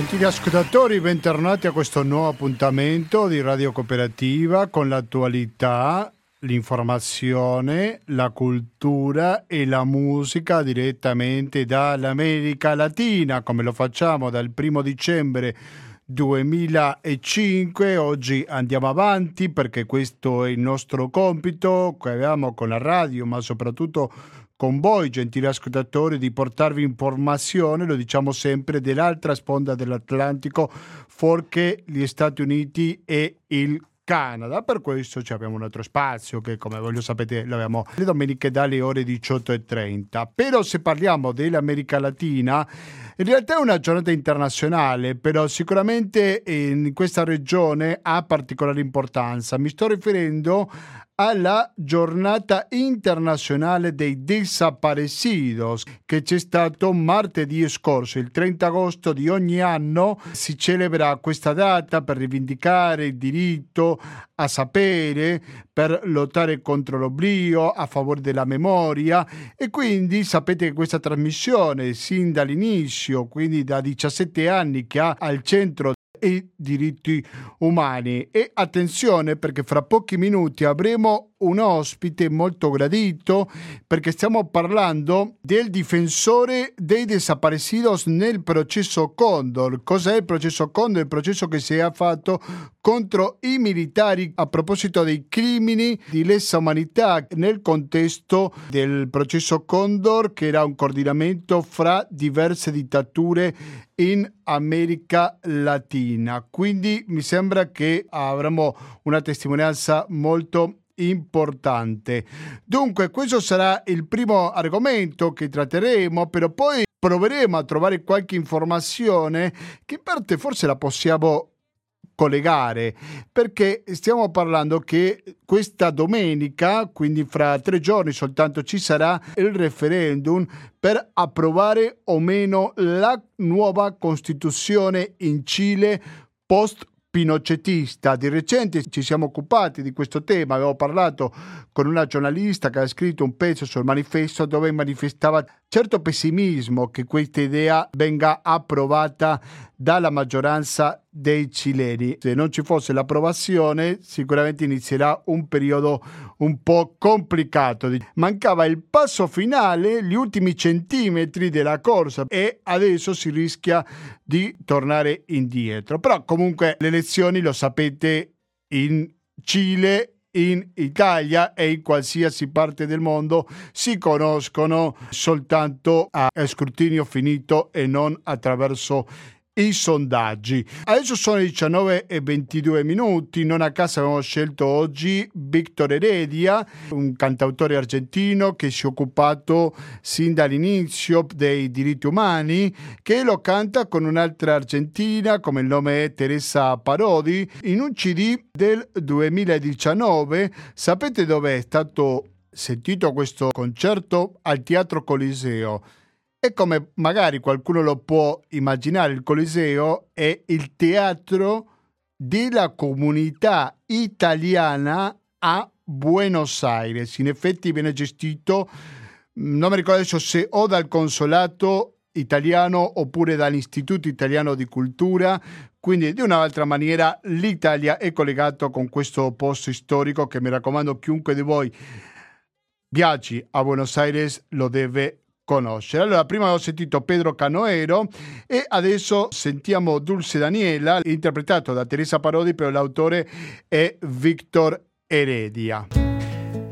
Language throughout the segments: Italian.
Gentili ascoltatori, bentornati a questo nuovo appuntamento di Radio Cooperativa con l'attualità, l'informazione, la cultura e la musica direttamente dall'America Latina, come lo facciamo dal primo dicembre 2005. Oggi andiamo avanti perché questo è il nostro compito che abbiamo con la radio, ma soprattutto con voi, gentili ascoltatori, di portarvi informazione, lo diciamo sempre, dell'altra sponda dell'Atlantico, fuorché gli Stati Uniti e il Canada. Per questo abbiamo un altro spazio che, come voi lo sapete, l'abbiamo le domeniche dalle ore 18.30. Però se parliamo dell'America Latina, in realtà è una giornata internazionale, però sicuramente in questa regione ha particolare importanza. Mi sto riferendo alla giornata internazionale dei desaparecidos che c'è stato martedì scorso, il 30 agosto di ogni anno si celebra questa data per rivendicare il diritto a sapere, per lottare contro l'oblio, a favore della memoria e quindi sapete che questa trasmissione sin dall'inizio, quindi da 17 anni che ha al centro e diritti umani. E attenzione perché fra pochi minuti avremo un ospite molto gradito perché stiamo parlando del difensore dei desaparecidos nel processo Condor. Cos'è il processo Condor? Il processo che si è fatto contro i militari a proposito dei crimini di lesa umanità nel contesto del processo Condor che era un coordinamento fra diverse dittature in America Latina. Quindi mi sembra che avremo una testimonianza molto importante. Dunque, questo sarà il primo argomento che tratteremo, però poi proveremo a trovare qualche informazione che in parte forse la possiamo collegare perché stiamo parlando che questa domenica, quindi fra tre giorni soltanto, ci sarà il referendum per approvare o meno la nuova Costituzione in Cile post pinocetista. Di recente ci siamo occupati di questo tema, avevo parlato con una giornalista che ha scritto un pezzo sul manifesto dove manifestava certo pessimismo che questa idea venga approvata dalla maggioranza dei cileni. Se non ci fosse l'approvazione sicuramente inizierà un periodo un po' complicato. Mancava il passo finale, gli ultimi centimetri della corsa e adesso si rischia di tornare indietro. Però comunque le elezioni, lo sapete, in Cile in Italia e in qualsiasi parte del mondo si conoscono soltanto a scrutinio finito e non attraverso i sondaggi. Adesso sono le 19 e 22 minuti, non a caso abbiamo scelto oggi Victor Heredia, un cantautore argentino che si è occupato sin dall'inizio dei diritti umani, che lo canta con un'altra argentina, come il nome è Teresa Parodi, in un CD del 2019. Sapete dove è stato sentito questo concerto? Al Teatro Coliseo e come magari qualcuno lo può immaginare, il Coliseo è il teatro della comunità italiana a Buenos Aires. In effetti viene gestito, non mi ricordo adesso se o dal consolato italiano oppure dall'Istituto Italiano di Cultura, quindi di un'altra maniera l'Italia è collegato con questo posto storico che mi raccomando chiunque di voi viaggi a Buenos Aires lo deve conoscere. Allora, prima ho sentito Pedro Canoero e adesso sentiamo Dulce Daniela, interpretato da Teresa Parodi, però l'autore è Victor Heredia.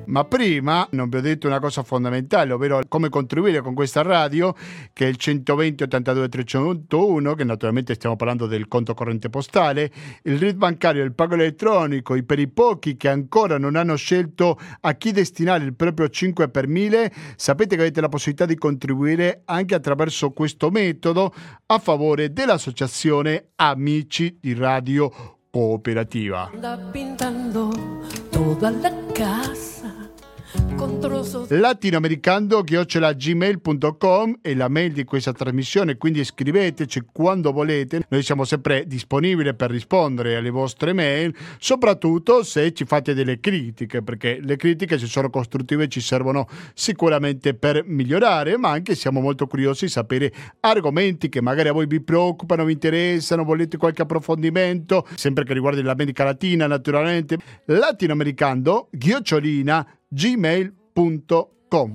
Ma prima non vi ho detto una cosa fondamentale, ovvero come contribuire con questa radio, che è il 120 82 301, che naturalmente stiamo parlando del conto corrente postale, il RID bancario, il pago elettronico, e per i pochi che ancora non hanno scelto a chi destinare il proprio 5 per 1000, sapete che avete la possibilità di contribuire anche attraverso questo metodo a favore dell'associazione Amici di Radio Cooperativa. Anda pintando toda la casa latinoamericando-gmail.com è la mail di questa trasmissione, quindi scriveteci quando volete, noi siamo sempre disponibili per rispondere alle vostre mail, soprattutto se ci fate delle critiche, perché le critiche se sono costruttive ci servono sicuramente per migliorare, ma anche siamo molto curiosi di sapere argomenti che magari a voi vi preoccupano, vi interessano, volete qualche approfondimento, sempre che riguardi l'America Latina naturalmente, latinoamericando, ghiocciolina, gmail.com.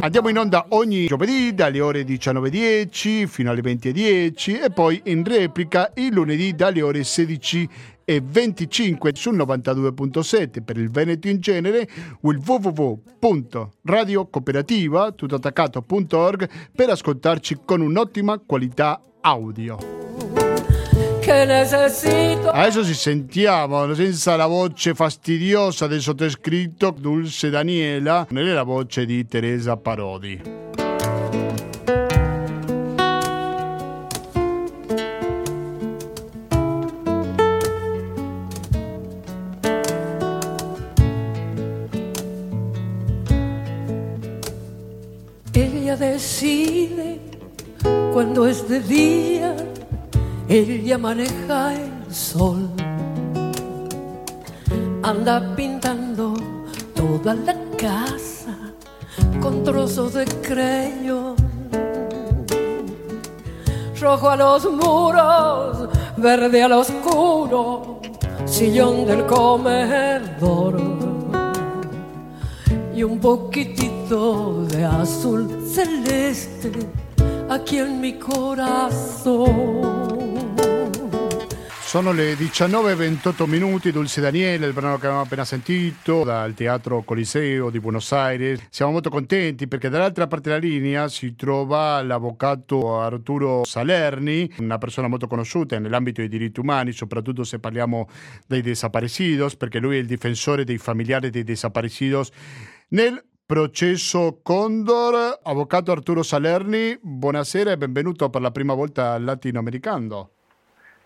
Andiamo in onda ogni giovedì dalle ore 19.10 fino alle 20.10 e poi in replica il lunedì dalle ore 16 e 25 sul 92.7 per il Veneto in genere o il www.radiocooperativa tutt'attaccato.org per ascoltarci con un'ottima qualità audio che necessito. Adesso ci sentiamo senza la voce fastidiosa del sottoscritto Dulce Daniela, nella voce di Teresa Parodi. Ella decide cuando es de día ella maneja el sol, anda pintando toda la casa con trozos de creyón, rojo a los muros, verde al oscuro, sillón del comedor. Y un poquitito de azul celeste aquí en mi corazón. Sono le 19.28 minuti, Dulce Daniele, il brano che abbiamo appena sentito dal Teatro Coliseo di Buenos Aires. Siamo molto contenti perché dall'altra parte della linea si trova l'avvocato Arturo Salerni, una persona molto conosciuta nell'ambito dei diritti umani, soprattutto se parliamo dei desaparecidos, perché lui è il difensore dei familiari dei desaparecidos nel processo Condor. Avvocato Arturo Salerni, buonasera e benvenuto per la prima volta al Latinoamericano.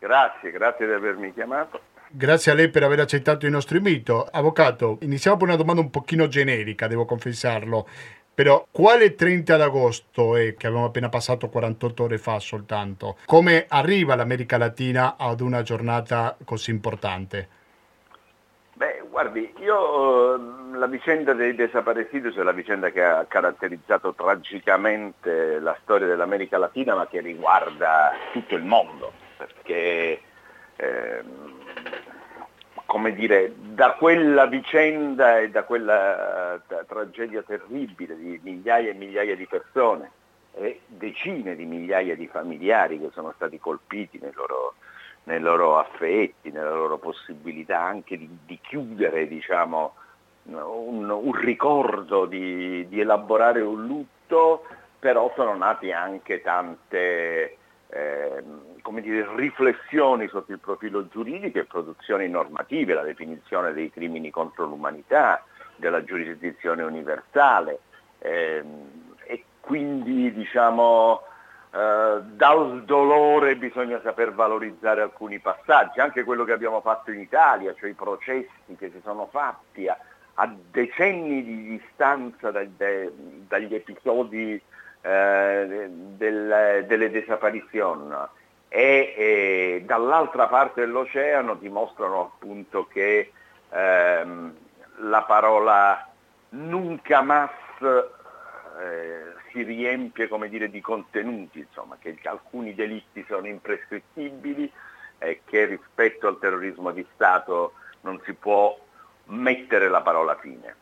Grazie, grazie di avermi chiamato. Grazie a lei per aver accettato il nostro invito. Avvocato, iniziamo con una domanda un pochino generica, devo confessarlo. Però quale 30 d'agosto è che abbiamo appena passato 48 ore fa soltanto? Come arriva l'America Latina ad una giornata così importante? Beh, guardi, io la vicenda dei desaparecidos è la vicenda che ha caratterizzato tragicamente la storia dell'America Latina, ma che riguarda tutto il mondo perché eh, come dire, da quella vicenda e da quella uh, tragedia terribile di migliaia e migliaia di persone e decine di migliaia di familiari che sono stati colpiti nei loro, nei loro affetti, nella loro possibilità anche di, di chiudere diciamo, un, un, ricordo, di, di elaborare un lutto, però sono nati anche tante eh, dire, riflessioni sotto il profilo giuridico e produzioni normative, la definizione dei crimini contro l'umanità, della giurisdizione universale ehm, e quindi diciamo eh, dal dolore bisogna saper valorizzare alcuni passaggi, anche quello che abbiamo fatto in Italia, cioè i processi che si sono fatti a, a decenni di distanza da, de, dagli episodi eh, del, delle disapparizioni e, e dall'altra parte dell'oceano dimostrano appunto che ehm, la parola nunca más eh, si riempie come dire, di contenuti, insomma, che alcuni delitti sono imprescrittibili e che rispetto al terrorismo di Stato non si può mettere la parola fine.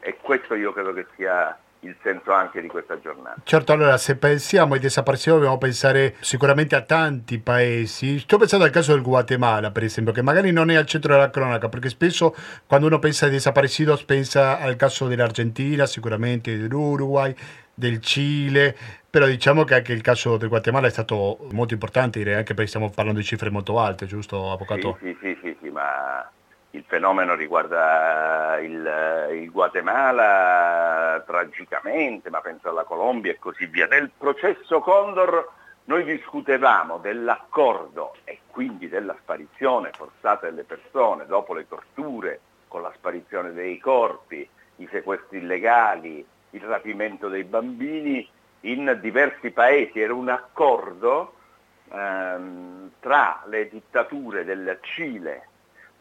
E questo io credo che sia il senso anche di questa giornata. Certo, allora se pensiamo ai desaparecidos dobbiamo pensare sicuramente a tanti paesi. Sto pensando al caso del Guatemala, per esempio, che magari non è al centro della cronaca, perché spesso quando uno pensa ai desaparecidos pensa al caso dell'Argentina, sicuramente dell'Uruguay, del Cile, però diciamo che anche il caso del Guatemala è stato molto importante, direi anche perché stiamo parlando di cifre molto alte, giusto Avvocato? Sì, sì, sì, sì, ma il fenomeno riguarda il, il, Guatemala tragicamente, ma penso alla Colombia e così via. Nel processo Condor noi discutevamo dell'accordo e quindi della sparizione forzata delle persone dopo le torture con la sparizione dei corpi, i sequestri illegali, il rapimento dei bambini in diversi paesi. Era un accordo ehm, tra le dittature del Cile,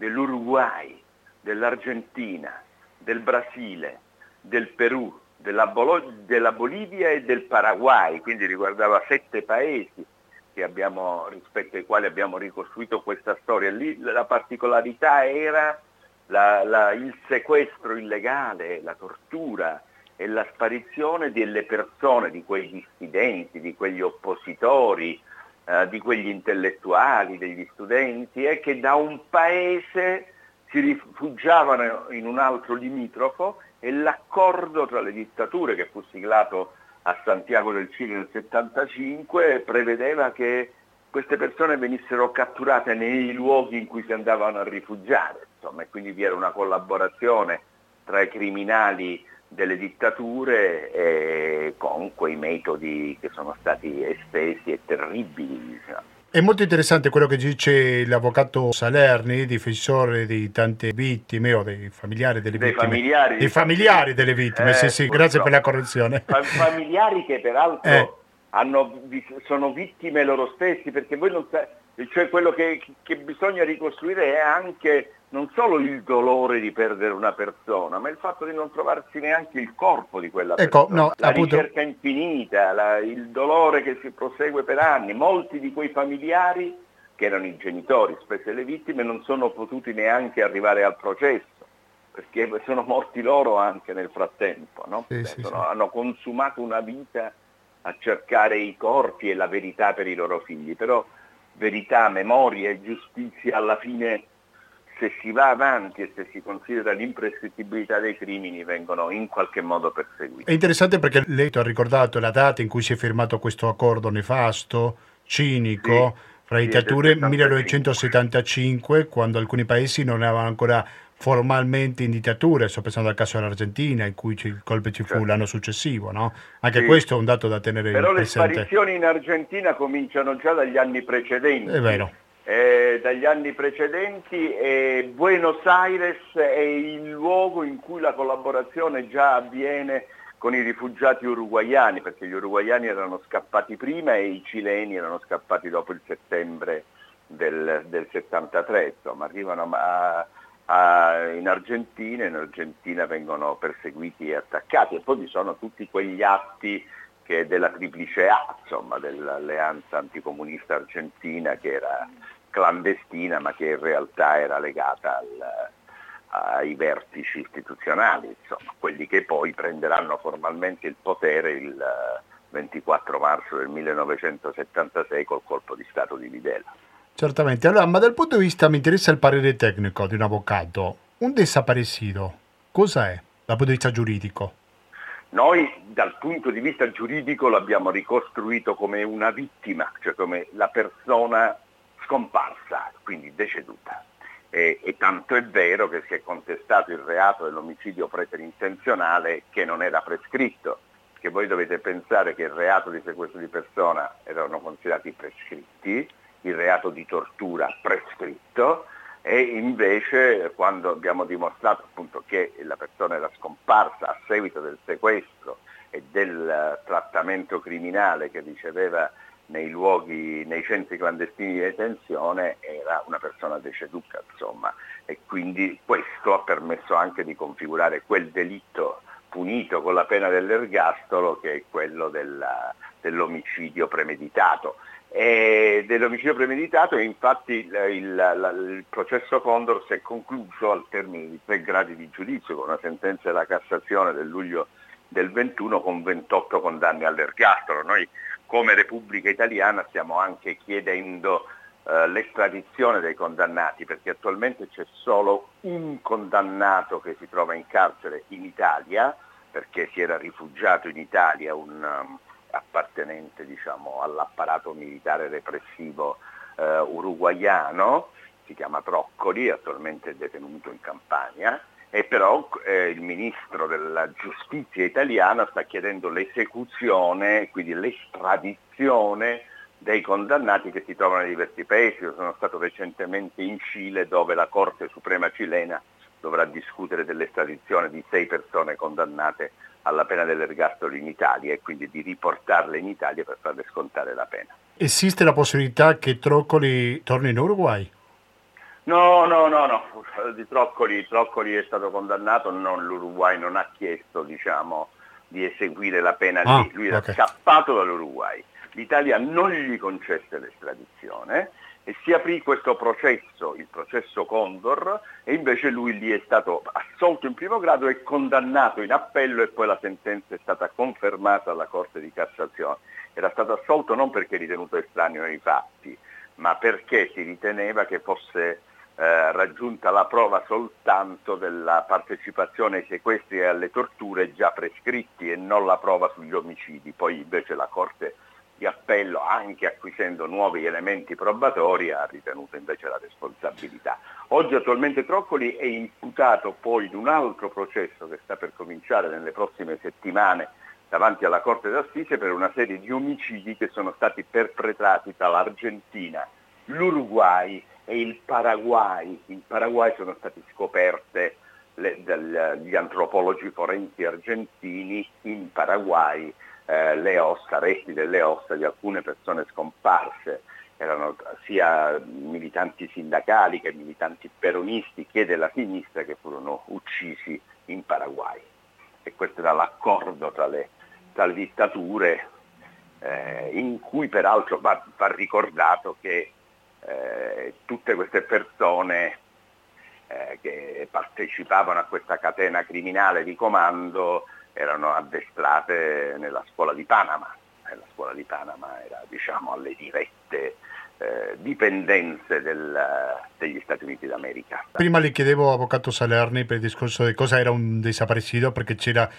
dell'Uruguay, dell'Argentina, del Brasile, del Perù, della, Bolo- della Bolivia e del Paraguay, quindi riguardava sette paesi abbiamo, rispetto ai quali abbiamo ricostruito questa storia. Lì la particolarità era la, la, il sequestro illegale, la tortura e la sparizione delle persone, di quei dissidenti, di quegli oppositori, eh, di quegli intellettuali, degli studenti, e che da un paese si rifugiavano in un altro limitrofo e l'accordo tra le dittature che fu siglato a Santiago del Cile nel 75 prevedeva che queste persone venissero catturate nei luoghi in cui si andavano a rifugiare, insomma, e quindi vi era una collaborazione tra i criminali delle dittature e con quei metodi che sono stati estesi e terribili. Diciamo. È molto interessante quello che dice l'avvocato Salerni, difensore di tante vittime o dei familiari delle dei vittime. Familiari, dei familiari delle vittime, eh, sì, sì, grazie per la correzione. Familiari che peraltro eh. hanno, sono vittime loro stessi, perché voi non sapete cioè quello che, che, bisogna ricostruire è anche non solo il dolore di perdere una persona, ma il fatto di non trovarsi neanche il corpo di quella ecco, persona. No, la appunto... ricerca infinita, la, il dolore che si prosegue per anni. Molti di quei familiari, che erano i genitori, spese le vittime, non sono potuti neanche arrivare al processo, perché sono morti loro anche nel frattempo. No? Sì, sì, sono, sì. Hanno consumato una vita a cercare i corpi e la verità per i loro figli. Però verità, memoria e giustizia alla fine se si va avanti e se si considera l'imprescrittibilità dei crimini vengono in qualche modo perseguiti. È interessante perché lei ha ricordato la data in cui si è firmato questo accordo nefasto, cinico, sì, fra dittature, 1975, quando alcuni paesi non avevano ancora formalmente in dittatura, sto pensando al caso dell'Argentina in cui il colpo ci fu certo. l'anno successivo, no? Anche sì. questo è un dato da tenere Però presente. Però le sparizioni in Argentina cominciano già dagli anni precedenti. È vero. Eh, dagli anni precedenti e Buenos Aires è il luogo in cui la collaborazione già avviene con i rifugiati uruguayani, perché gli uruguayani erano scappati prima e i cileni erano scappati dopo il settembre del, del 73, insomma arrivano a, in Argentina, in Argentina vengono perseguiti e attaccati e poi vi sono tutti quegli atti che della triplice A, insomma, dell'alleanza anticomunista argentina che era clandestina ma che in realtà era legata al, ai vertici istituzionali, insomma, quelli che poi prenderanno formalmente il potere il 24 marzo del 1976 col colpo di Stato di Videla. Certamente, allora, ma dal punto di vista, mi interessa il parere tecnico di un avvocato. Un desaparecido, cosa è dal punto di vista giuridico? Noi dal punto di vista giuridico l'abbiamo ricostruito come una vittima, cioè come la persona scomparsa, quindi deceduta. E, e, tanto è vero che si è contestato il reato dell'omicidio preterintenzionale che non era prescritto, che voi dovete pensare che il reato di sequestro di persona erano considerati prescritti, il reato di tortura prescritto e invece quando abbiamo dimostrato appunto che la persona era scomparsa a seguito del sequestro e del trattamento criminale che riceveva nei luoghi, nei centri clandestini di detenzione era una persona deceduta, insomma, e quindi questo ha permesso anche di configurare quel delitto punito con la pena dell'ergastolo che è quello della, dell'omicidio premeditato. E dell'omicidio premeditato e infatti il, il, il, processo Condor si è concluso al termine di tre gradi di giudizio con una sentenza della Cassazione del luglio del 21 con 28 condanne all'ergastolo. Noi come Repubblica Italiana stiamo anche chiedendo eh, l'estradizione dei condannati perché attualmente c'è solo un condannato che si trova in carcere in Italia perché si era rifugiato in Italia un, um, appartenente diciamo, all'apparato militare repressivo eh, uruguaiano, si chiama Troccoli, attualmente detenuto in Campania, e però eh, il ministro della giustizia italiana sta chiedendo l'esecuzione, quindi l'estradizione dei condannati che si trovano in diversi paesi. Io sono stato recentemente in Cile dove la Corte Suprema cilena dovrà discutere dell'estradizione di sei persone condannate alla pena dell'ergastolo in Italia e quindi di riportarle in Italia per farle scontare la pena. Esiste la possibilità che Troccoli torni in Uruguay? No, no, no, no. Di Troccoli, Troccoli è stato condannato, non l'Uruguay non ha chiesto diciamo, di eseguire la pena ah, lì, lui era okay. scappato dall'Uruguay. L'Italia non gli concesse l'estradizione e si aprì questo processo, il processo Condor, e invece lui lì è stato assolto in primo grado e condannato in appello e poi la sentenza è stata confermata alla Corte di Cassazione. Era stato assolto non perché ritenuto estraneo ai fatti, ma perché si riteneva che fosse eh, raggiunta la prova soltanto della partecipazione ai sequestri e alle torture già prescritti e non la prova sugli omicidi. Poi invece la Corte di appello, anche acquisendo nuovi elementi probatori, ha ritenuto invece la responsabilità. Oggi attualmente Troccoli è imputato poi in un altro processo che sta per cominciare nelle prossime settimane davanti alla Corte d'Assise per una serie di omicidi che sono stati perpetrati tra l'Argentina, l'Uruguay e il Paraguay. In Paraguay sono state scoperte le, dagli antropologi forensi argentini in Paraguay eh, le ossa, resti delle ossa di alcune persone scomparse, erano sia militanti sindacali che militanti peronisti che della sinistra che furono uccisi in Paraguay. E questo era l'accordo tra le, tra le dittature eh, in cui peraltro va, va ricordato che eh, tutte queste persone eh, che partecipavano a questa catena criminale di comando erano addestrate nella scuola di Panama. E la scuola di Panama era diciamo, alle dirette eh, dipendenze del, degli Stati Uniti d'America. Prima le chiedevo, avvocato Salerni, per il discorso di cosa era un desaparecido, perché c'era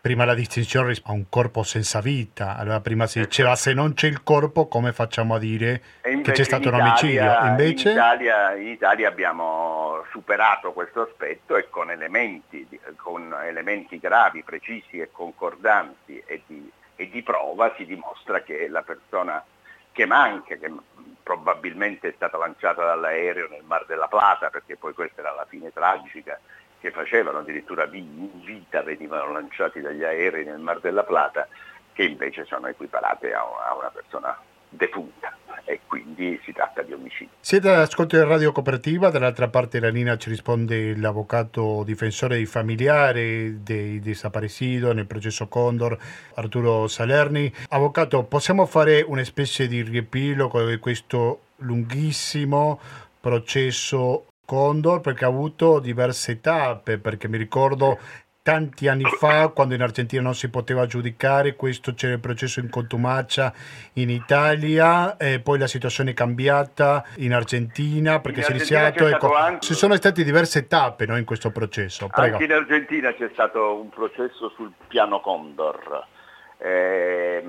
prima la distinzione a un corpo senza vita. Allora prima si diceva se non c'è il corpo come facciamo a dire che c'è stato un omicidio? Invece... In Italia, in Italia, abbiamo superato questo aspetto e con elementi, con elementi gravi, precisi e concordanti e di, e di prova si dimostra che la persona che manca, che probabilmente è stata lanciata dall'aereo nel Mar della Plata, perché poi questa era la fine tragica, che facevano addirittura in vita, venivano lanciati dagli aerei nel Mar della Plata, che invece sono equiparate a una persona defunta e quindi si tratta di omicidio. Siete all'ascolto di Radio Cooperativa, dall'altra parte della linea ci risponde l'avvocato difensore dei familiari dei desaparecidos nel processo Condor, Arturo Salerni. Avvocato, possiamo fare una specie di riepilogo di questo lunghissimo processo Condor perché ha avuto diverse tappe, perché mi ricordo tanti anni fa, quando in Argentina non si poteva giudicare, questo c'era il processo in contumacia in Italia, e poi la situazione è cambiata in Argentina perché in si è iniziato. Ecco, anche... Ci sono state diverse tappe no, in questo processo. Prego. Anche in Argentina c'è stato un processo sul piano Condor. Eh,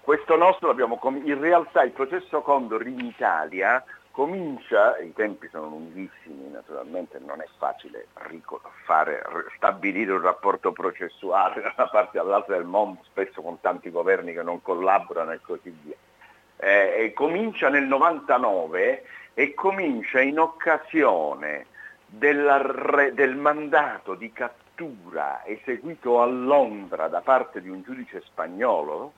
questo nostro abbiamo, in realtà il processo Condor in Italia comincia, i tempi sono lunghissimi naturalmente, non è facile fare, stabilire un rapporto processuale da una parte all'altra del mondo, spesso con tanti governi che non collaborano e così via. Eh, comincia nel 99 e comincia in occasione della, del mandato di cattura eseguito a Londra da parte di un giudice spagnolo,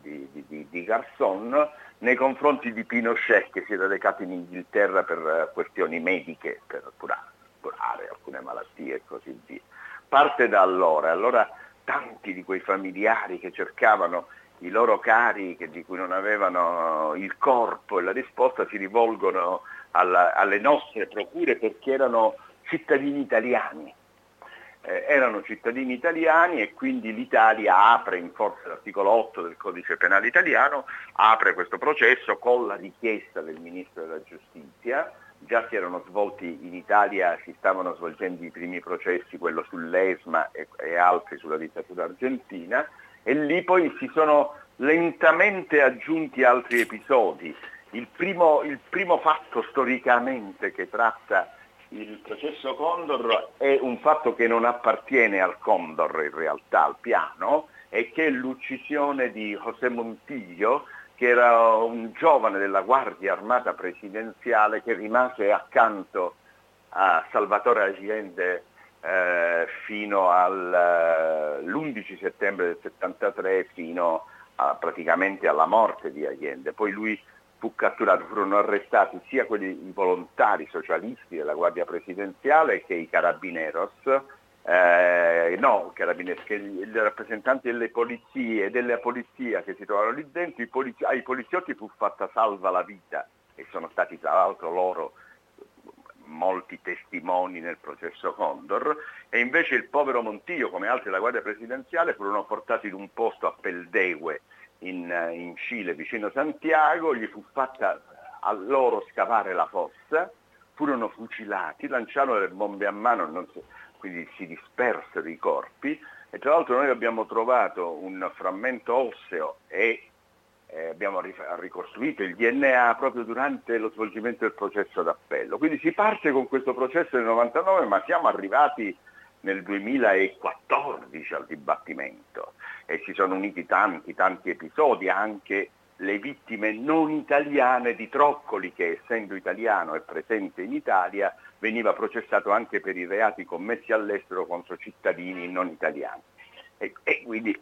di, di, di Garçon, nei confronti di Pinochet che si era recato in Inghilterra per eh, questioni mediche, per curare, curare alcune malattie e così via. Parte da allora, allora tanti di quei familiari che cercavano i loro cari che, di cui non avevano il corpo e la risposta si rivolgono alla, alle nostre procure perché erano cittadini italiani eh, erano cittadini italiani e quindi l'Italia apre in forza dell'articolo 8 del codice penale italiano, apre questo processo con la richiesta del Ministro della Giustizia, già si erano svolti in Italia, si stavano svolgendo i primi processi, quello sull'ESMA e, e altri sulla dittatura argentina, e lì poi si sono lentamente aggiunti altri episodi. Il primo, il primo fatto storicamente che tratta il processo Condor è un fatto che non appartiene al Condor in realtà, al piano, e che è l'uccisione di José Montiglio, che era un giovane della Guardia Armata Presidenziale che rimase accanto a Salvatore Allende eh, fino all'11 settembre del 73 fino a, praticamente alla morte di Allende. Poi lui fu catturato, furono arrestati sia quelli volontari socialisti della Guardia Presidenziale che i Carabineros, eh, no, Carabineros, che i rappresentanti delle polizie e della polizia che si trovavano lì dentro, polizi- ai poliziotti fu fatta salva la vita e sono stati tra l'altro loro molti testimoni nel processo Condor. E invece il povero Montillo come altri della Guardia Presidenziale furono portati in un posto a Peldegue in, in Cile vicino Santiago, gli fu fatta a loro scavare la fossa, furono fucilati, lanciarono le bombe a mano, so, quindi si dispersero i corpi e tra l'altro noi abbiamo trovato un frammento osseo e eh, abbiamo ricostruito il DNA proprio durante lo svolgimento del processo d'appello. Quindi si parte con questo processo del 99 ma siamo arrivati nel 2014 al dibattimento e si sono uniti tanti, tanti episodi, anche le vittime non italiane di Troccoli che essendo italiano e presente in Italia veniva processato anche per i reati commessi all'estero contro cittadini non italiani e, e quindi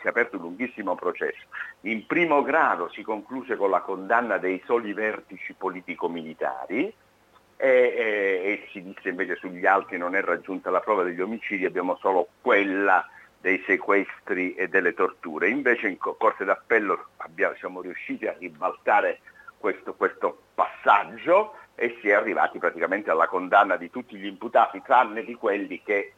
si è aperto un lunghissimo processo. In primo grado si concluse con la condanna dei soli vertici politico-militari e, e, e si disse invece sugli altri non è raggiunta la prova degli omicidi, abbiamo solo quella dei sequestri e delle torture. Invece in Corte d'Appello abbiamo, siamo riusciti a ribaltare questo, questo, passaggio e si è arrivati praticamente alla condanna di tutti gli imputati, tranne di quelli che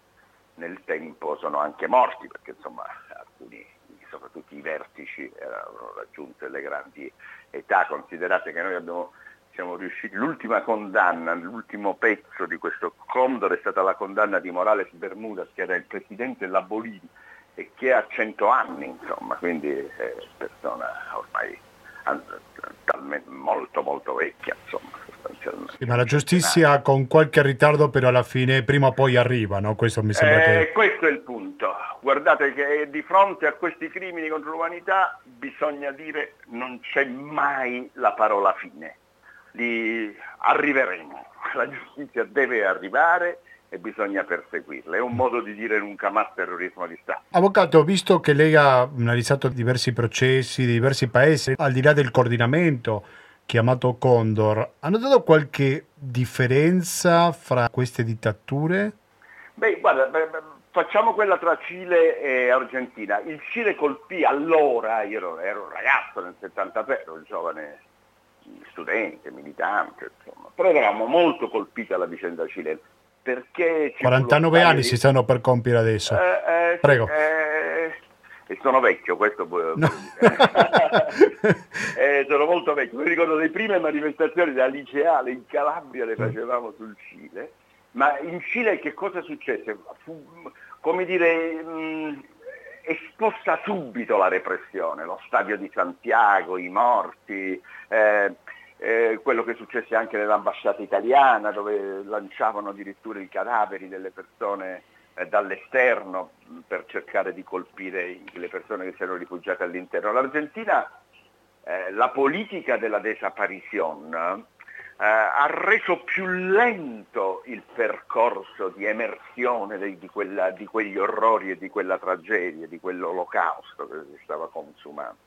nel tempo sono anche morti, perché insomma alcuni, soprattutto i vertici, erano raggiunte le grandi età. Considerate che noi abbiamo, siamo riusciti, l'ultima condanna, l'ultimo pezzo di questo Condor è stata la condanna di Morales Bermudas, che era il presidente della Bolivia e che ha 100 anni, insomma, quindi è persona ormai molto molto vecchia, insomma. Sì, ma la giustizia con qualche ritardo però alla fine prima o poi arriva, no? Questo mi sembra eh, che... Questo è il punto. Guardate che di fronte a questi crimini contro l'umanità bisogna dire non c'è mai la parola fine. Li arriveremo, la giustizia deve arrivare e bisogna perseguirla. È un modo di dire nunca más terrorismo di Stato. Avvocato, visto che lei ha analizzato diversi processi di diversi paesi, al di là del coordinamento chiamato Condor, ha notato qualche differenza fra queste dittature? Beh, guarda, facciamo quella tra Cile e Argentina. Il Cile colpì allora, io ero, ero un ragazzo nel 73, ero un giovane studente, militante, insomma, però eravamo molto colpiti alla vicenda cilena. Perché 49 anni di... si stanno per compiere adesso. Eh, eh, Prego. Eh, e sono vecchio, questo può no. eh, sono molto vecchio. Mi ricordo le prime manifestazioni da liceale in Calabria le mm. facevamo sul Cile, ma in Cile che cosa successe? Fu, come dire, mh, mm, esposta subito la repressione, lo stadio di Santiago, i morti, eh, eh, quello che successe anche nell'ambasciata italiana dove lanciavano addirittura i cadaveri delle persone eh, dall'esterno per cercare di colpire le persone che si erano rifugiate all'interno. L'Argentina, eh, la politica della desaparition eh, ha reso più lento il percorso di emersione di, di, quella, di quegli orrori e di quella tragedia, di quell'olocausto che si stava consumando.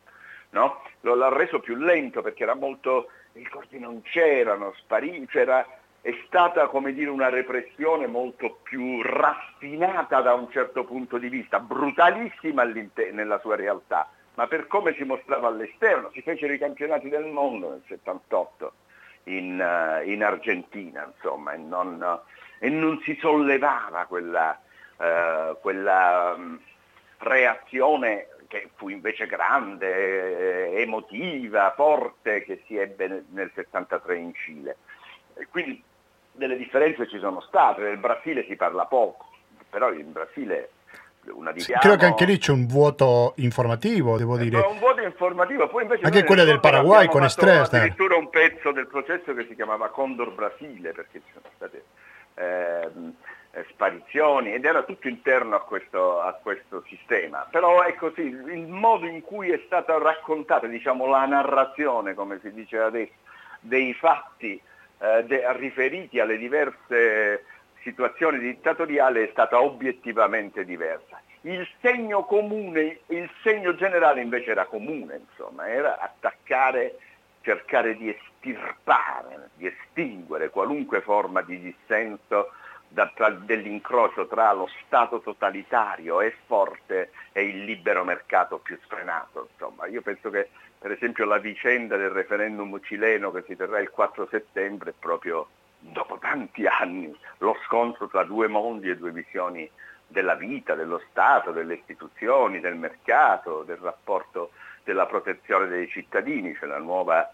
No? L'ha reso più lento perché era molto, i corpi non c'erano, sparì, c'era è stata come dire, una repressione molto più raffinata da un certo punto di vista, brutalissima nella sua realtà, ma per come si mostrava all'esterno, si fecero i campionati del mondo nel 78 in, uh, in Argentina, insomma, e non, e non, si sollevava quella, uh, quella um, reazione che fu invece grande, emotiva, forte, che si ebbe nel 73 in Cile. E quindi delle differenze ci sono state, nel Brasile si parla poco, però in Brasile una di Credo che anche lì c'è un vuoto informativo, devo dire. Un vuoto informativo, poi invece anche quella del Paraguay con Estrella. Addirittura un pezzo del processo che si chiamava Condor Brasile, perché ci sono state eh, sparizioni ed era tutto interno a questo, a questo sistema. Però è così, il modo in cui è stata raccontata, diciamo, la narrazione, come si dice adesso, dei fatti eh, de- riferiti alle diverse situazioni dittatoriali è stata obiettivamente diversa. Il segno comune, il segno generale invece era comune, insomma, era attaccare, cercare di estirpare, di estinguere qualunque forma di dissenso da, tra, dell'incrocio tra lo Stato totalitario e forte e il libero mercato più sfrenato. Insomma, io penso che per esempio la vicenda del referendum cileno che si terrà il 4 settembre è proprio dopo tanti anni lo scontro tra due mondi e due visioni della vita, dello Stato, delle istituzioni, del mercato, del rapporto della protezione dei cittadini, cioè nuova,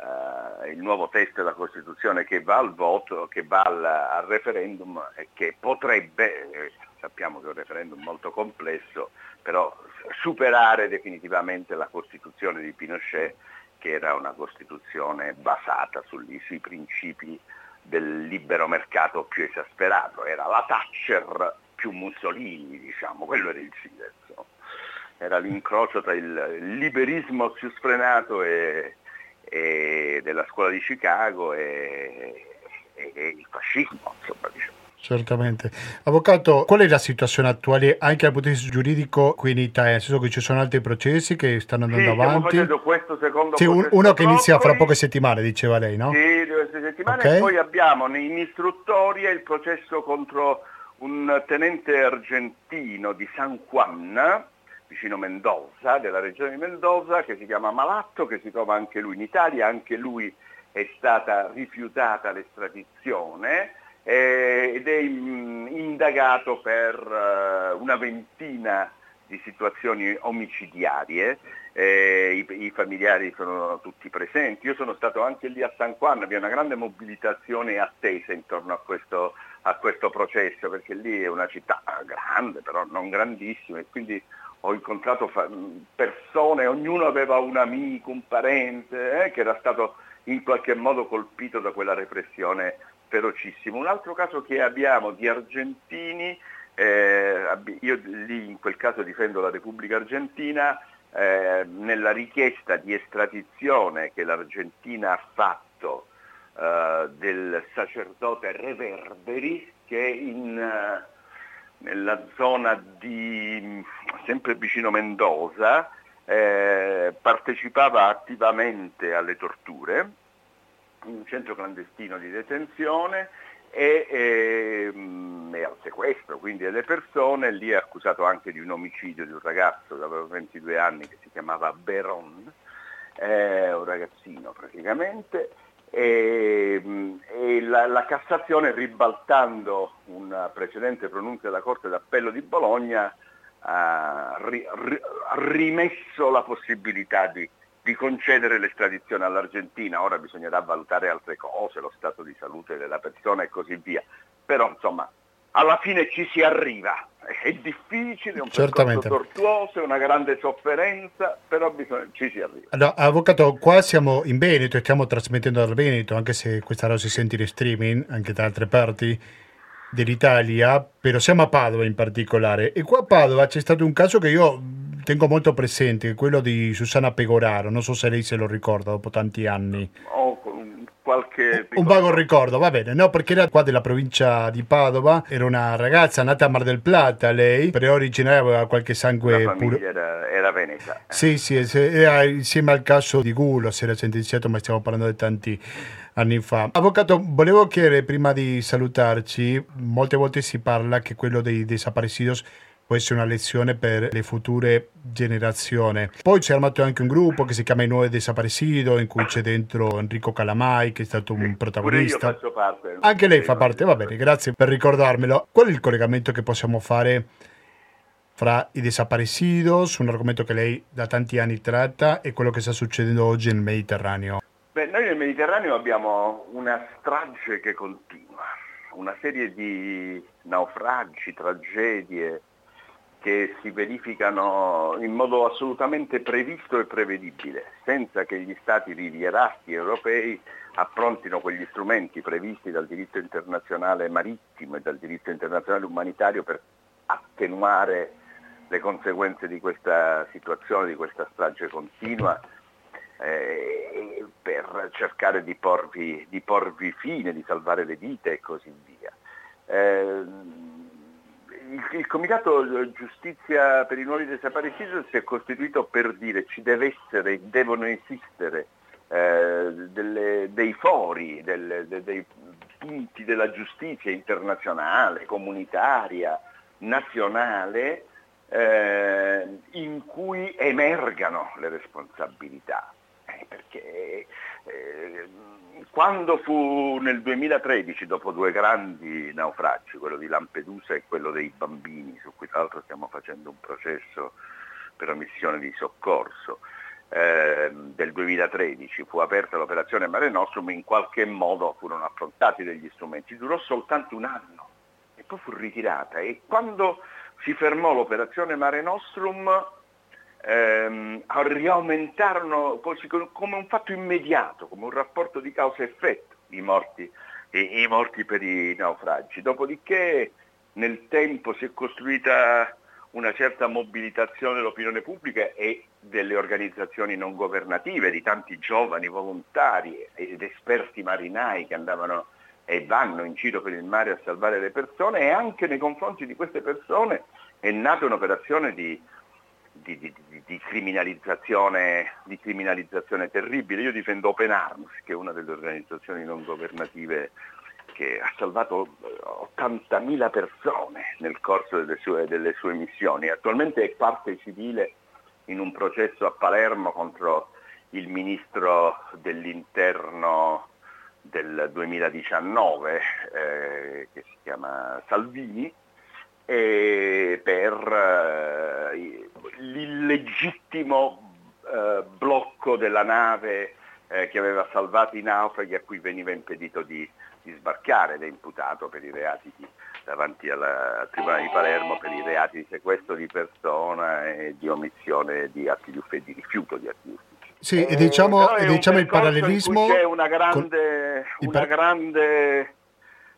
eh, il nuovo testo della Costituzione che va al voto, che va al, al referendum e che potrebbe, eh, sappiamo che è un referendum molto complesso, però superare definitivamente la Costituzione di Pinochet che era una Costituzione basata sugli, sui principi del libero mercato più esasperato, era la Thatcher più Mussolini, diciamo, quello era il Fidesz. Era l'incrocio tra il liberismo più sfrenato e, e della scuola di Chicago e, e, e il fascismo, insomma, diciamo. Certamente. Avvocato, qual è la situazione attuale anche dal punto di vista giuridico qui in Italia? Nel senso che ci sono altri processi che stanno andando sì, avanti? sì, un, Uno che inizia fra poche settimane, diceva lei, no? Sì, due settimane okay. e poi abbiamo in istruttoria il processo contro un tenente argentino di San Juan, vicino Mendoza, della regione di Mendoza, che si chiama Malatto, che si trova anche lui in Italia, anche lui è stata rifiutata l'estradizione eh, ed è indagato per eh, una ventina di situazioni omicidiarie, eh, i, i, familiari sono tutti presenti, io sono stato anche lì a San Juan, è una grande mobilitazione attesa intorno a questo, a questo processo, perché lì è una città grande, però non grandissima, e quindi ho incontrato persone, ognuno aveva un amico, un parente, eh, che era stato in qualche modo colpito da quella repressione ferocissimo. Un altro caso che abbiamo di argentini, eh, io lì in quel caso difendo la Repubblica Argentina, eh, nella richiesta di estradizione che l'Argentina ha fatto eh, del sacerdote Reverberi che in, eh, nella zona di, sempre vicino Mendoza, eh, partecipava attivamente alle torture in un centro clandestino di detenzione e, e, mm, e, al sequestro quindi delle persone, lì è accusato anche di un omicidio di un ragazzo che aveva 22 anni che si chiamava Beron, eh, un ragazzino praticamente, e, e la, la, Cassazione ribaltando una precedente pronuncia della Corte d'Appello di Bologna ha ri, ri, rimesso la possibilità di di concedere l'estradizione all'Argentina, ora bisognerà valutare altre cose, lo stato di salute della persona e così via, però insomma alla fine ci si arriva, è difficile, è un Certamente. percorso tortuoso, è una grande sofferenza, però bisogna, ci si arriva. Allora, avvocato, qua siamo in Veneto e stiamo trasmettendo dal Veneto, anche se questa roba si sente in streaming, anche da altre parti dell'Italia, però siamo a Padova in particolare, e qua a Padova c'è stato un caso che io tengo molto presente, quello di Susanna Pegoraro, non so se lei se lo ricorda dopo tanti anni. Oh, qualche... Un vago ricordo, va bene, no, perché era qua della provincia di Padova, era una ragazza nata a Mar del Plata, lei, per origine aveva qualche sangue puro. Era, era veneta. Sì, sì, era insieme al caso di Gulo, si era sentenziato, ma stiamo parlando di tanti anni fa. Avvocato, volevo chiedere prima di salutarci, molte volte si parla che quello dei desaparecidos può essere una lezione per le future generazioni. Poi si è armato anche un gruppo che si chiama I Nuovi Desaparecido, in cui c'è dentro Enrico Calamai, che è stato un protagonista. Anche lei fa parte, va bene, grazie per ricordarmelo. Qual è il collegamento che possiamo fare fra i desaparecidos, un argomento che lei da tanti anni tratta, e quello che sta succedendo oggi nel Mediterraneo? Beh, noi nel Mediterraneo abbiamo una strage che continua, una serie di naufragi, tragedie, che si verificano in modo assolutamente previsto e prevedibile, senza che gli Stati rivierasti europei approntino quegli strumenti previsti dal diritto internazionale marittimo e dal diritto internazionale umanitario per attenuare le conseguenze di questa situazione, di questa strage continua, eh, per cercare di porvi, di porvi, fine, di salvare le vite e così via. Eh, il, il, Comitato Giustizia per i nuovi desaparecidos si è costituito per dire ci deve essere, devono esistere eh, delle, dei fori, delle, de, dei punti della giustizia internazionale, comunitaria, nazionale, eh, in cui emergano le responsabilità. Eh, perché quando fu nel 2013, dopo due grandi naufragi, quello di Lampedusa e quello dei bambini, su cui tra l'altro stiamo facendo un processo per omissione di soccorso, eh, del 2013 fu aperta l'operazione Mare Nostrum, in qualche modo furono affrontati degli strumenti, durò soltanto un anno e poi fu ritirata. E quando si fermò l'operazione Mare Nostrum ehm, riaumentarono come un fatto immediato, come un rapporto di causa-effetto i morti, i, i morti per i naufragi. Dopodiché nel tempo si è costruita una certa mobilitazione dell'opinione pubblica e delle organizzazioni non governative, di tanti giovani volontari ed esperti marinai che andavano e vanno in giro per il mare a salvare le persone e anche nei confronti di queste persone è nata un'operazione di, di, di, di criminalizzazione, criminalizzazione, terribile. Io difendo Open Arms, che è una delle organizzazioni non governative che ha salvato 80.000 eh, persone nel corso delle sue, delle sue missioni. Attualmente è parte civile in un processo a Palermo contro il ministro dell'interno del 2019 eh, che si chiama Salvini per eh, l'illegittimo eh, blocco della nave eh, che aveva salvato i naufraghi a cui veniva impedito di, di sbarcare ed è imputato per i reati di, davanti alla, al Tribunale di Palermo per i reati di sequestro di persona e di omissione di atti di, ufficio, di rifiuto di atti di ufficio. Sì, e diciamo, e diciamo il parallelismo... C'è una grande, una par- grande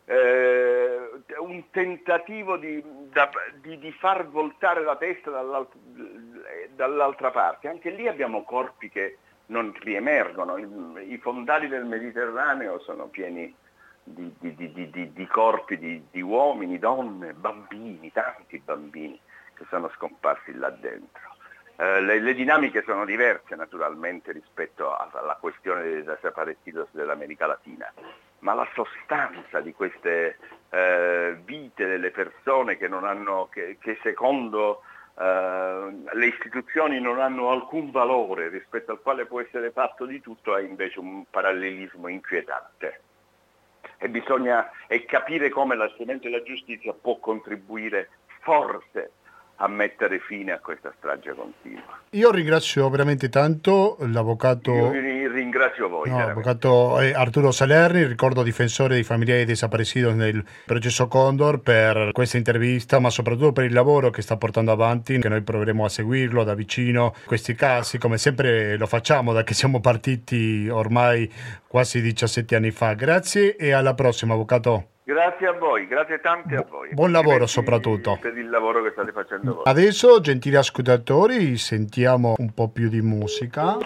eh, un tentativo di, da, di, di, far voltare la testa dall'alt- dall'altra parte. Anche lì abbiamo corpi che non riemergono. I, i fondali del Mediterraneo sono pieni di, di corpi di, uomini, donne, bambini, tanti bambini che sono scomparsi là dentro. Eh, le, le, dinamiche sono diverse naturalmente rispetto alla questione dei desaparecidos dell'America Latina, ma la sostanza di queste eh, vite delle persone che, hanno, che, che secondo eh, le istituzioni non hanno alcun valore rispetto al quale può essere fatto di tutto è invece un parallelismo inquietante. E bisogna e capire come strumento della giustizia può contribuire forse a mettere fine a questa strage continua. Io ringrazio veramente tanto l'avvocato... Io ringrazio voi. No, avvocato eh, Arturo Salerni, ricordo difensore dei familiari desaparecidos nel processo Condor per questa intervista, ma soprattutto per il lavoro che sta portando avanti, che noi proveremo a seguirlo da vicino, questi casi, come sempre lo facciamo da che siamo partiti ormai quasi 17 anni fa. Grazie e alla prossima, avvocato. Grazie a voi, grazie tante a voi. Buon lavoro soprattutto. Per il lavoro che state facendo voi. Adesso, gentili ascoltatori, sentiamo un po' più di musica.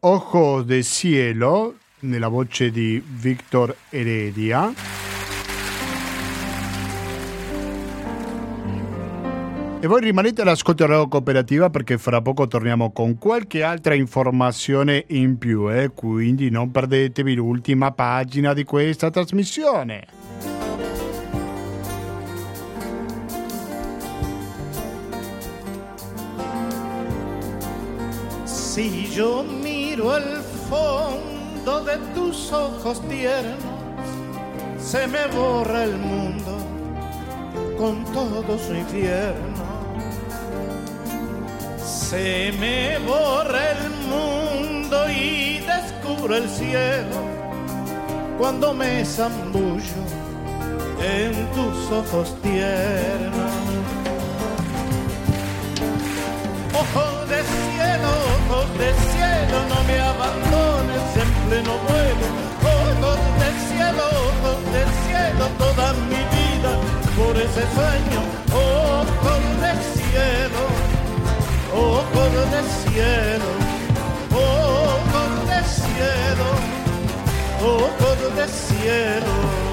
Ojo de Cielo, nella voce di Victor Heredia. E voi rimanete all'ascolto della cooperativa perché fra poco torniamo con qualche altra informazione in più, eh? quindi non perdetevi l'ultima pagina di questa trasmissione. Si yo miro el fondo de tus ojos tiernos, se me borra el mundo con todo su infierno se me borra el mundo y descubro el cielo cuando me zambullo en tus ojos tiernos. Ojo de cielo, ojos de cielo, no me abandones en pleno vuelo. Ojos de cielo, ojos de cielo, toda mi vida por ese sueño, oh coro del cielo, oh coro del cielo, oh coro del cielo, oh coro del cielo.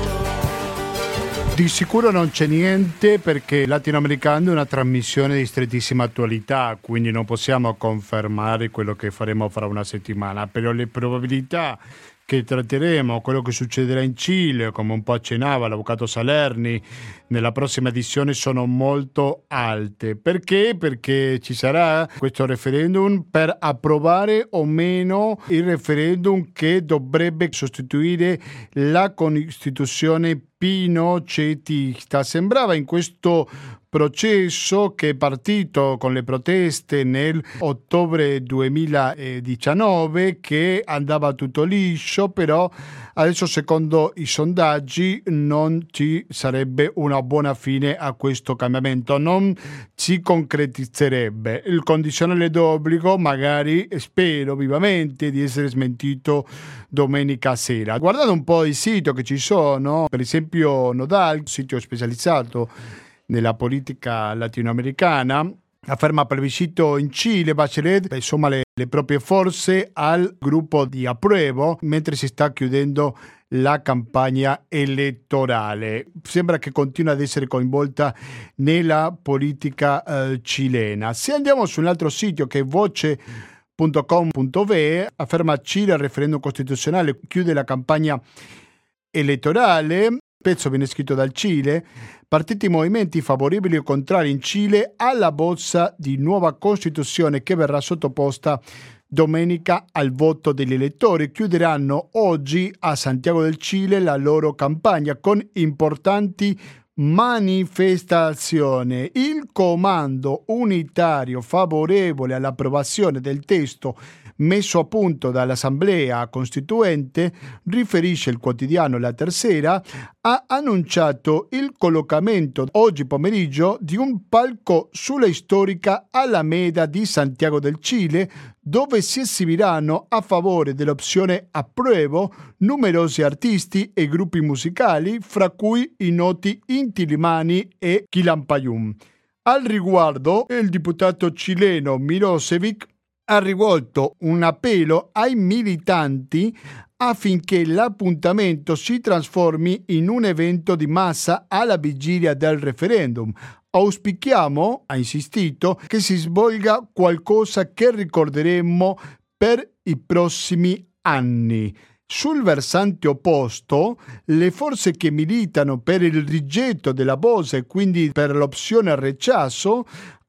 Di sicuro non c'è niente perché Latinoamericano è una trasmissione di strettissima attualità, quindi non possiamo confermare quello che faremo fra una settimana, però le probabilità che tratteremo, quello che succederà in Cile, come un po' accennava l'avvocato Salerni, nella prossima edizione sono molto alte. Perché? Perché ci sarà questo referendum per approvare o meno il referendum che dovrebbe sostituire la Costituzione pinochetista. Sembrava in questo processo che è partito con le proteste nel ottobre 2019 che andava tutto liscio, però adesso secondo i sondaggi non ci sarebbe una buona fine a questo cambiamento, non si concretizzerebbe. Il condizionale d'obbligo magari spero vivamente di essere smentito domenica sera. Guardate un po' il sito che ci sono, per esempio Nodal, sito specializzato nella politica latinoamericana. Afferma plebiscito in Cile, Bachelet insomma le, le proprie forze al gruppo di approvo mentre si sta chiudendo la campagna elettorale. Sembra che continua ad essere coinvolta nella politica eh, cilena. Se andiamo su un altro sito che è voce.com.ve, afferma Cile il referendum costituzionale, chiude la campagna elettorale, pezzo viene scritto dal Cile, partiti e movimenti favorevoli o contrari in Cile alla bozza di nuova Costituzione che verrà sottoposta domenica al voto degli elettori. Chiuderanno oggi a Santiago del Cile la loro campagna con importanti manifestazioni. Il comando unitario favorevole all'approvazione del testo messo a punto dall'Assemblea Costituente, riferisce il quotidiano La Tercera, ha annunciato il collocamento oggi pomeriggio di un palco sulla storica Alameda di Santiago del Cile, dove si esibiranno a favore dell'opzione approvo numerosi artisti e gruppi musicali, fra cui i noti Inti Limani e Kilampayum. Al riguardo, il diputato cileno Milosevic ha rivolto un appello ai militanti affinché l'appuntamento si trasformi in un evento di massa alla vigilia del referendum. Auspichiamo, ha insistito, che si svolga qualcosa che ricorderemo per i prossimi anni. Sul versante opposto, le forze che militano per il rigetto della Bosa e quindi per l'opzione al rechazo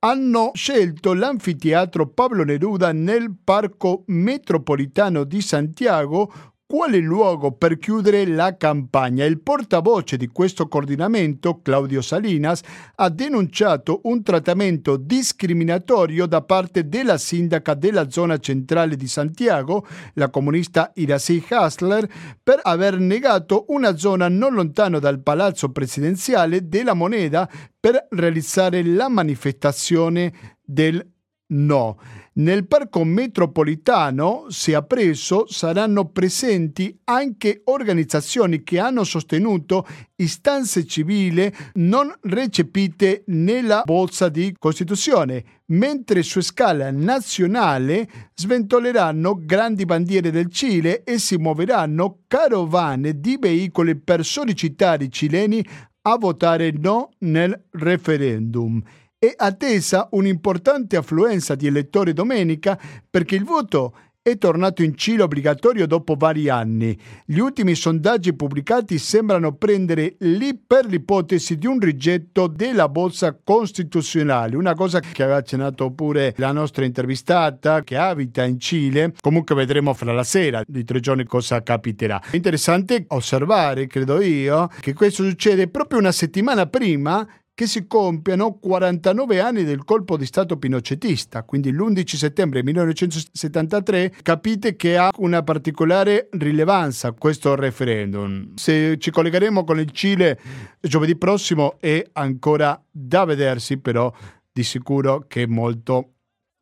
hanno scelto l'anfiteatro Pablo Neruda nel Parco Metropolitano di Santiago quale luogo per chiudere la campagna? Il portavoce di questo coordinamento, Claudio Salinas, ha denunciato un trattamento discriminatorio da parte della sindaca della zona centrale di Santiago, la comunista Iracy Hasler, per aver negato una zona non lontano dal palazzo presidenziale della moneta per realizzare la manifestazione del no. Nel parco metropolitano, se appreso, saranno presenti anche organizzazioni che hanno sostenuto istanze civili non recepite nella bozza di Costituzione, mentre su scala nazionale sventoleranno grandi bandiere del Cile e si muoveranno carovane di veicoli per sollecitare i cileni a votare no nel referendum è attesa un'importante affluenza di elettori domenica perché il voto è tornato in Cile obbligatorio dopo vari anni. Gli ultimi sondaggi pubblicati sembrano prendere lì per l'ipotesi di un rigetto della bozza costituzionale, una cosa che aveva accennato pure la nostra intervistata che abita in Cile. Comunque vedremo fra la sera di tre giorni cosa capiterà. È interessante osservare, credo io, che questo succede proprio una settimana prima che si compiono 49 anni del colpo di Stato pinocetista, quindi l'11 settembre 1973, capite che ha una particolare rilevanza questo referendum. Se ci collegheremo con il Cile giovedì prossimo è ancora da vedersi, però di sicuro che è molto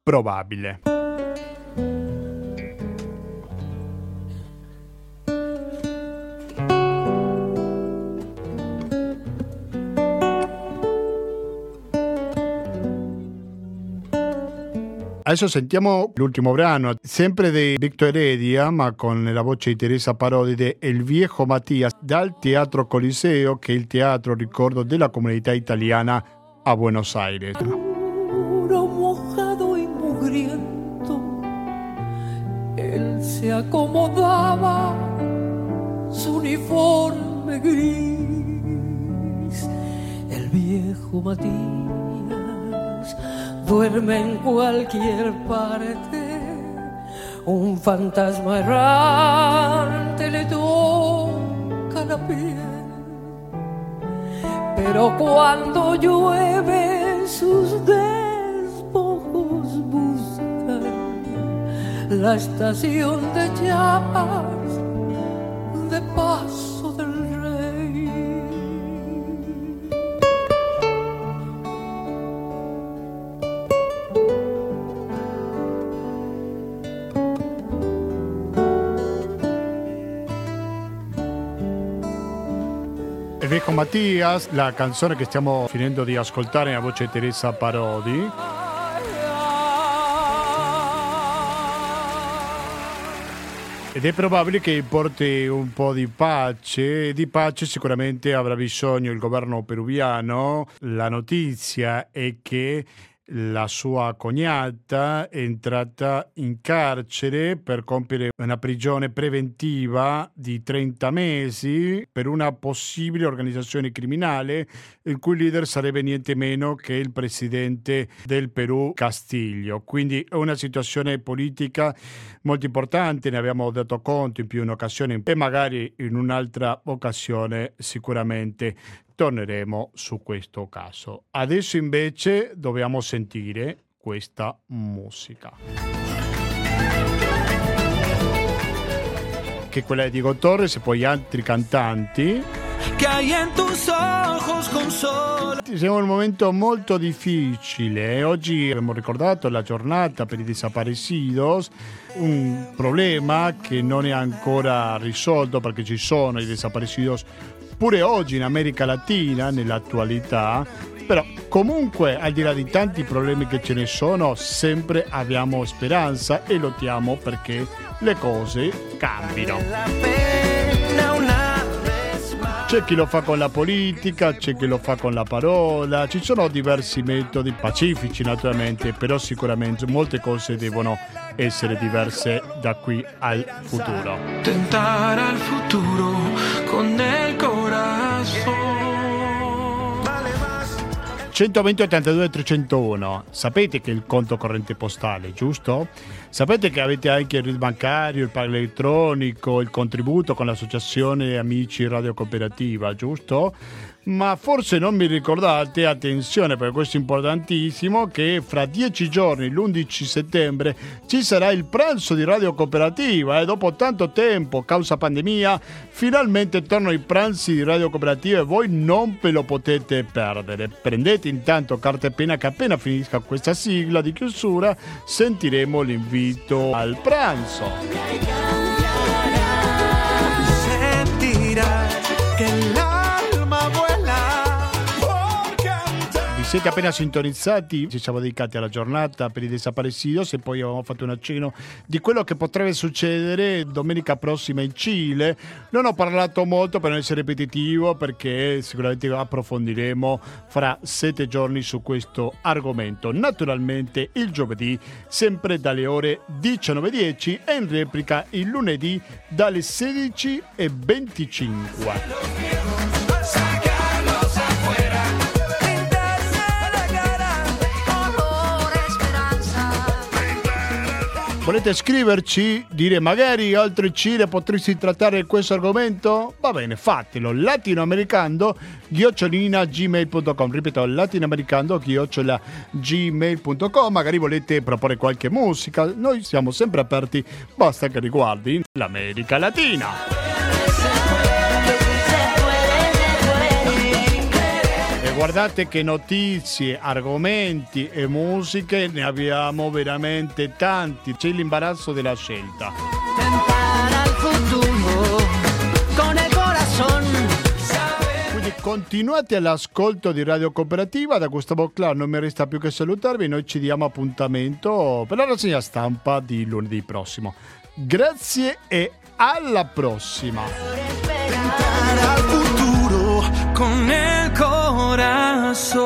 probabile. Adesso sentiamo l'ultimo brano, sempre di Victor Heredia, ma con la voce di Teresa Parodi di El Viejo Mattias dal Teatro Coliseo, che è il teatro, ricordo, della comunità italiana a Buenos Aires. Puro, mojado y mugriento, él se acomodaba su uniforme gris. El viejo Matías duerme en cualquier parte. Un fantasma errante le toca la piel. Pero cuando llueve sus despojos buscan la estación de llamas de paso Il viejo Mattias, la canzone che stiamo finendo di ascoltare nella voce di Teresa Parodi. Ed è probabile che porti un po' di pace, di pace sicuramente avrà bisogno il governo peruviano. La notizia è che la sua cognata è entrata in carcere per compiere una prigione preventiva di 30 mesi per una possibile organizzazione criminale il cui leader sarebbe niente meno che il presidente del Perù Castiglio. Quindi è una situazione politica molto importante, ne abbiamo dato conto in più un'occasione e magari in un'altra occasione sicuramente torneremo su questo caso. Adesso invece dobbiamo sentire questa musica. Che è quella di Diego Torres e poi altri cantanti. Siamo in un momento molto difficile. Oggi abbiamo ricordato la giornata per i desaparecidos, un problema che non è ancora risolto perché ci sono i desaparecidos pure oggi in America Latina, nell'attualità. Però comunque, al di là di tanti problemi che ce ne sono, sempre abbiamo speranza e lottiamo perché le cose cambino. C'è chi lo fa con la politica, c'è chi lo fa con la parola, ci sono diversi metodi pacifici naturalmente, però sicuramente molte cose devono essere diverse da qui al futuro. Tentar al futuro con el corazón. Vale más. 120 82 301. Sapete che è il conto corrente postale, giusto? Sapete che avete anche il RID bancario, il pago elettronico, il contributo con l'associazione Amici Radio Cooperativa, giusto? Ma forse non mi ricordate, attenzione perché questo è importantissimo, che fra dieci giorni, l'11 settembre, ci sarà il pranzo di Radio Cooperativa e dopo tanto tempo, causa pandemia, finalmente tornano i pranzi di Radio Cooperativa e voi non ve lo potete perdere. Prendete intanto carta e penna che appena finisca questa sigla di chiusura sentiremo l'invito al pranzo. Sentirás siete appena sintonizzati, ci siamo dedicati alla giornata per i desaparecidos e poi abbiamo fatto un accenno di quello che potrebbe succedere domenica prossima in Cile. Non ho parlato molto per non essere ripetitivo perché sicuramente approfondiremo fra sette giorni su questo argomento. Naturalmente il giovedì sempre dalle ore 19.10 e in replica il lunedì dalle 16.25. Volete scriverci, dire magari oltre Cile potresti trattare questo argomento? Va bene, fatelo. Latinoamericano ghiocciolina gmail.com Ripeto, latinoamericano chiocciola gmail.com Magari volete proporre qualche musica. Noi siamo sempre aperti, basta che riguardi l'America Latina. Guardate che notizie, argomenti e musiche ne abbiamo veramente tanti. C'è l'imbarazzo della scelta. Quindi Continuate all'ascolto di Radio Cooperativa, da Gustavo Clar non mi resta più che salutarvi, noi ci diamo appuntamento per la rassegna stampa di lunedì prossimo. Grazie e alla prossima! corazón.